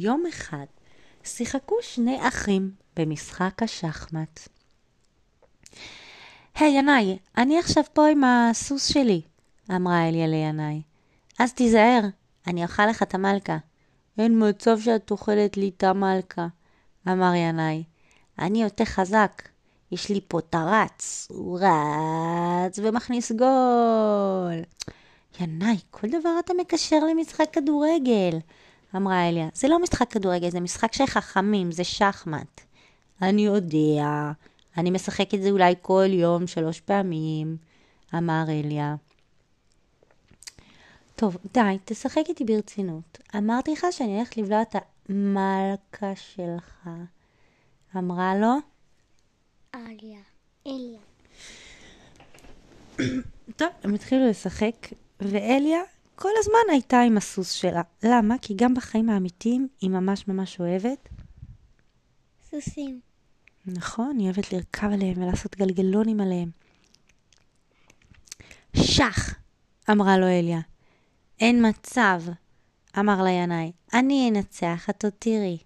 יום אחד שיחקו שני אחים במשחק השחמט. היי, hey, ינאי, אני עכשיו פה עם הסוס שלי, אמרה אליה לינאי. אז תיזהר, אני אוכל לך את המלכה. אין מצב שאת אוכלת לי את המלכה, אמר ינאי. אני יותר חזק, יש לי פה תרץ, הוא רץ ומכניס גול. ינאי, כל דבר אתה מקשר למשחק כדורגל, אמרה אליה. זה לא משחק כדורגל, זה משחק של חכמים, זה שחמט. אני יודע, אני משחק את זה אולי כל יום שלוש פעמים, אמר אליה. טוב, די, תשחק איתי ברצינות. אמרתי לך שאני הולכת לבלוע את המלכה שלך. אמרה לו? אליה. אליה. טוב, הם התחילו לשחק, ואליה כל הזמן הייתה עם הסוס שלה. למה? כי גם בחיים האמיתיים היא ממש ממש אוהבת. סוסים. נכון, היא אוהבת לרכב עליהם ולעשות גלגלונים עליהם. שח! אמרה לו אליה. אין מצב, אמר לה ינאי. אני אנצח, את עוד תראי.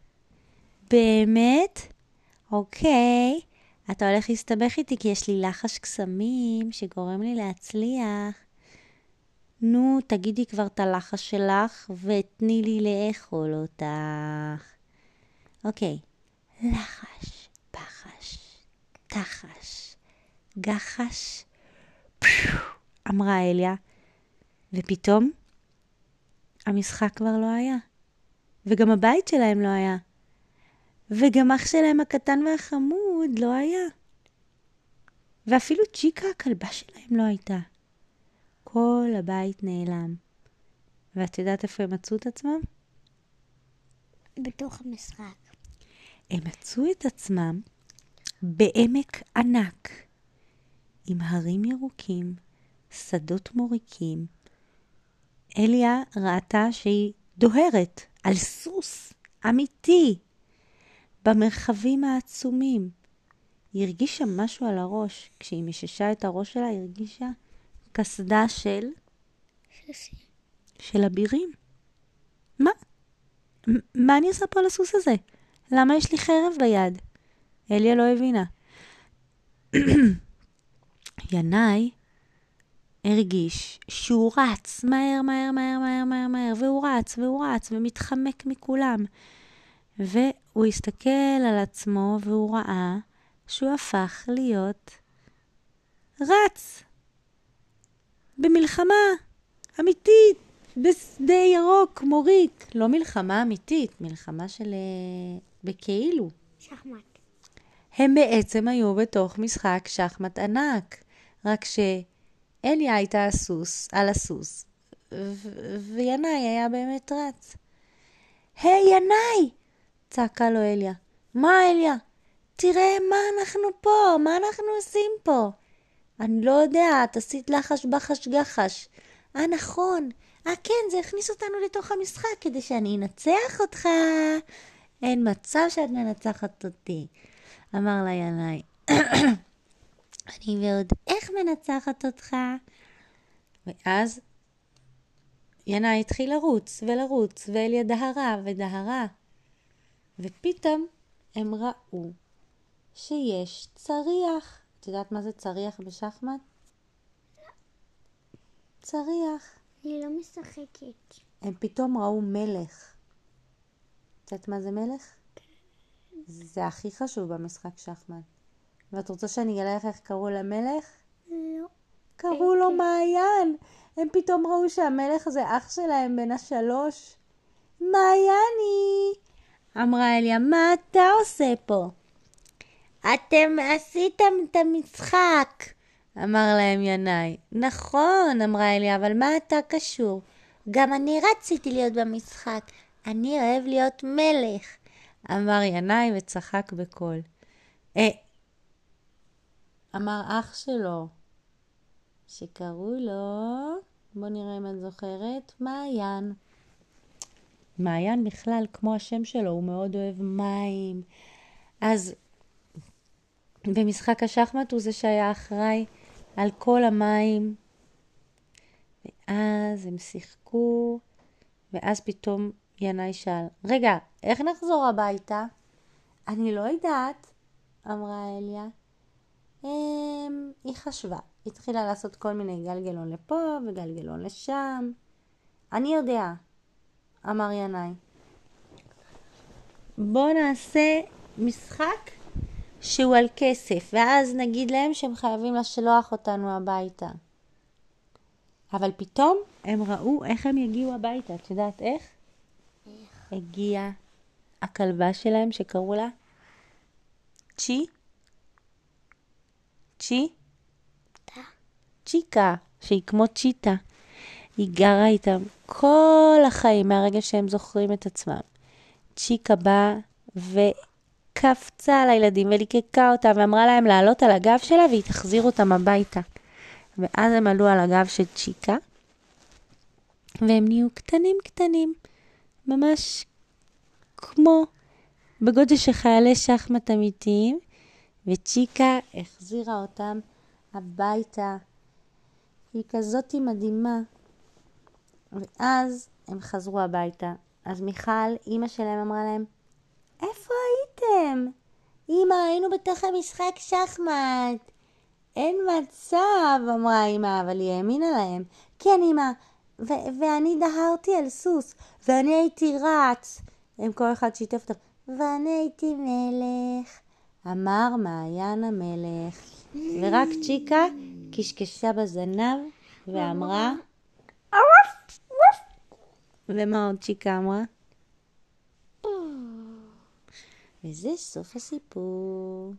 באמת? אוקיי. אתה הולך להסתבך איתי כי יש לי לחש קסמים שגורם לי להצליח. נו, תגידי כבר את הלחש שלך ותני לי לאכול אותך. אוקיי, לחש, פחש, תחש, גחש, פשו, אמרה אליה, ופתאום המשחק כבר לא היה, וגם הבית שלהם לא היה, וגם אח שלהם הקטן והחמוד לא היה, ואפילו צ'יקה הכלבה שלהם לא הייתה. כל הבית נעלם. ואת יודעת איפה הם מצאו את עצמם? בתוך המשחק. הם מצאו את עצמם בעמק ענק, עם הרים ירוקים, שדות מוריקים. אליה ראתה שהיא דוהרת על סוס אמיתי במרחבים העצומים. היא הרגישה משהו על הראש. כשהיא מששה את הראש שלה, היא הרגישה קסדה של? סוסים. של אבירים. מה? מה אני עושה פה על הסוס הזה? למה יש לי חרב ביד? אליה לא הבינה. ינאי הרגיש שהוא רץ מהר, מהר, מהר, מהר, מהר, מהר, והוא רץ, והוא רץ, ומתחמק מכולם. והוא הסתכל על עצמו והוא ראה שהוא הפך להיות רץ. במלחמה אמיתית, בשדה ירוק, מוריק. לא מלחמה אמיתית, מלחמה של... אה, בכאילו. שחמט. הם בעצם היו בתוך משחק שחמט ענק, רק שאליה הייתה הסוס, על הסוס, ו- וינאי היה באמת רץ. היי, hey, ינאי! צעקה לו אליה. מה, אליה? תראה מה אנחנו פה, מה אנחנו עושים פה? אני לא יודע, את עשית לחש בחש גחש. אה, נכון. אה, כן, זה הכניס אותנו לתוך המשחק כדי שאני אנצח אותך. אין מצב שאת מנצחת אותי, אמר לה ינאי. אני ועוד איך מנצחת אותך? ואז ינאי התחיל לרוץ ולרוץ, ואליה דהרה ודהרה. ופתאום הם ראו שיש צריח. את יודעת מה זה צריח בשחמט? צריח. אני לא משחקת. הם פתאום ראו מלך. את יודעת מה זה מלך? זה הכי חשוב במשחק שחמט. ואת רוצה שאני אגלה לך איך קראו למלך? לא. קראו לו מעיין. הם פתאום ראו שהמלך זה אח שלהם בן השלוש. מעייני! אמרה אליה, מה אתה עושה פה? אתם עשיתם את המשחק, אמר להם ינאי. נכון, אמרה אליה, אבל מה אתה קשור? גם אני רציתי להיות במשחק. אני אוהב להיות מלך, אמר ינאי וצחק בקול. אה, אמר אח שלו, שקראו לו, בוא נראה אם את זוכרת, מעיין. מעיין בכלל, כמו השם שלו, הוא מאוד אוהב מים. אז במשחק השחמט הוא זה שהיה אחראי על כל המים. ואז הם שיחקו, ואז פתאום ינאי שאל. רגע, איך נחזור הביתה? אני לא יודעת, אמרה אליה. אמ, היא חשבה. התחילה לעשות כל מיני גלגלון לפה וגלגלון לשם. אני יודע, אמר ינאי. בואו נעשה משחק שהוא על כסף, ואז נגיד להם שהם חייבים לשלוח אותנו הביתה. אבל פתאום הם ראו איך הם יגיעו הביתה. את יודעת איך? איך? הגיעה הכלבה שלהם שקראו לה צ'י. צ'י? צ'יקה, שהיא כמו צ'יטה. היא גרה איתם כל החיים מהרגע שהם זוכרים את עצמם. צ'יקה באה וקפצה על הילדים וליקקה אותם ואמרה להם לעלות על הגב שלה והיא תחזיר אותם הביתה. ואז הם עלו על הגב של צ'יקה, והם נהיו קטנים קטנים, ממש כמו בגודל של חיילי שחמט אמיתיים, וצ'יקה החזירה אותם הביתה. היא כזאתי מדהימה. ואז הם חזרו הביתה. אז מיכל, אימא שלהם אמרה להם, הייתם? אמא, היינו בתוך המשחק שחמט. אין מצב, אמרה אמא, אבל היא האמינה להם. כן, אמא, ו- ואני דהרתי על סוס, ואני הייתי רץ. הם כל אחד שיתף אותם. ואני הייתי מלך, אמר מעיין המלך. ורק צ'יקה קשקשה בזנב ואמרה... ומה עוד צ'יקה אמרה? וזה סוף הסיפור.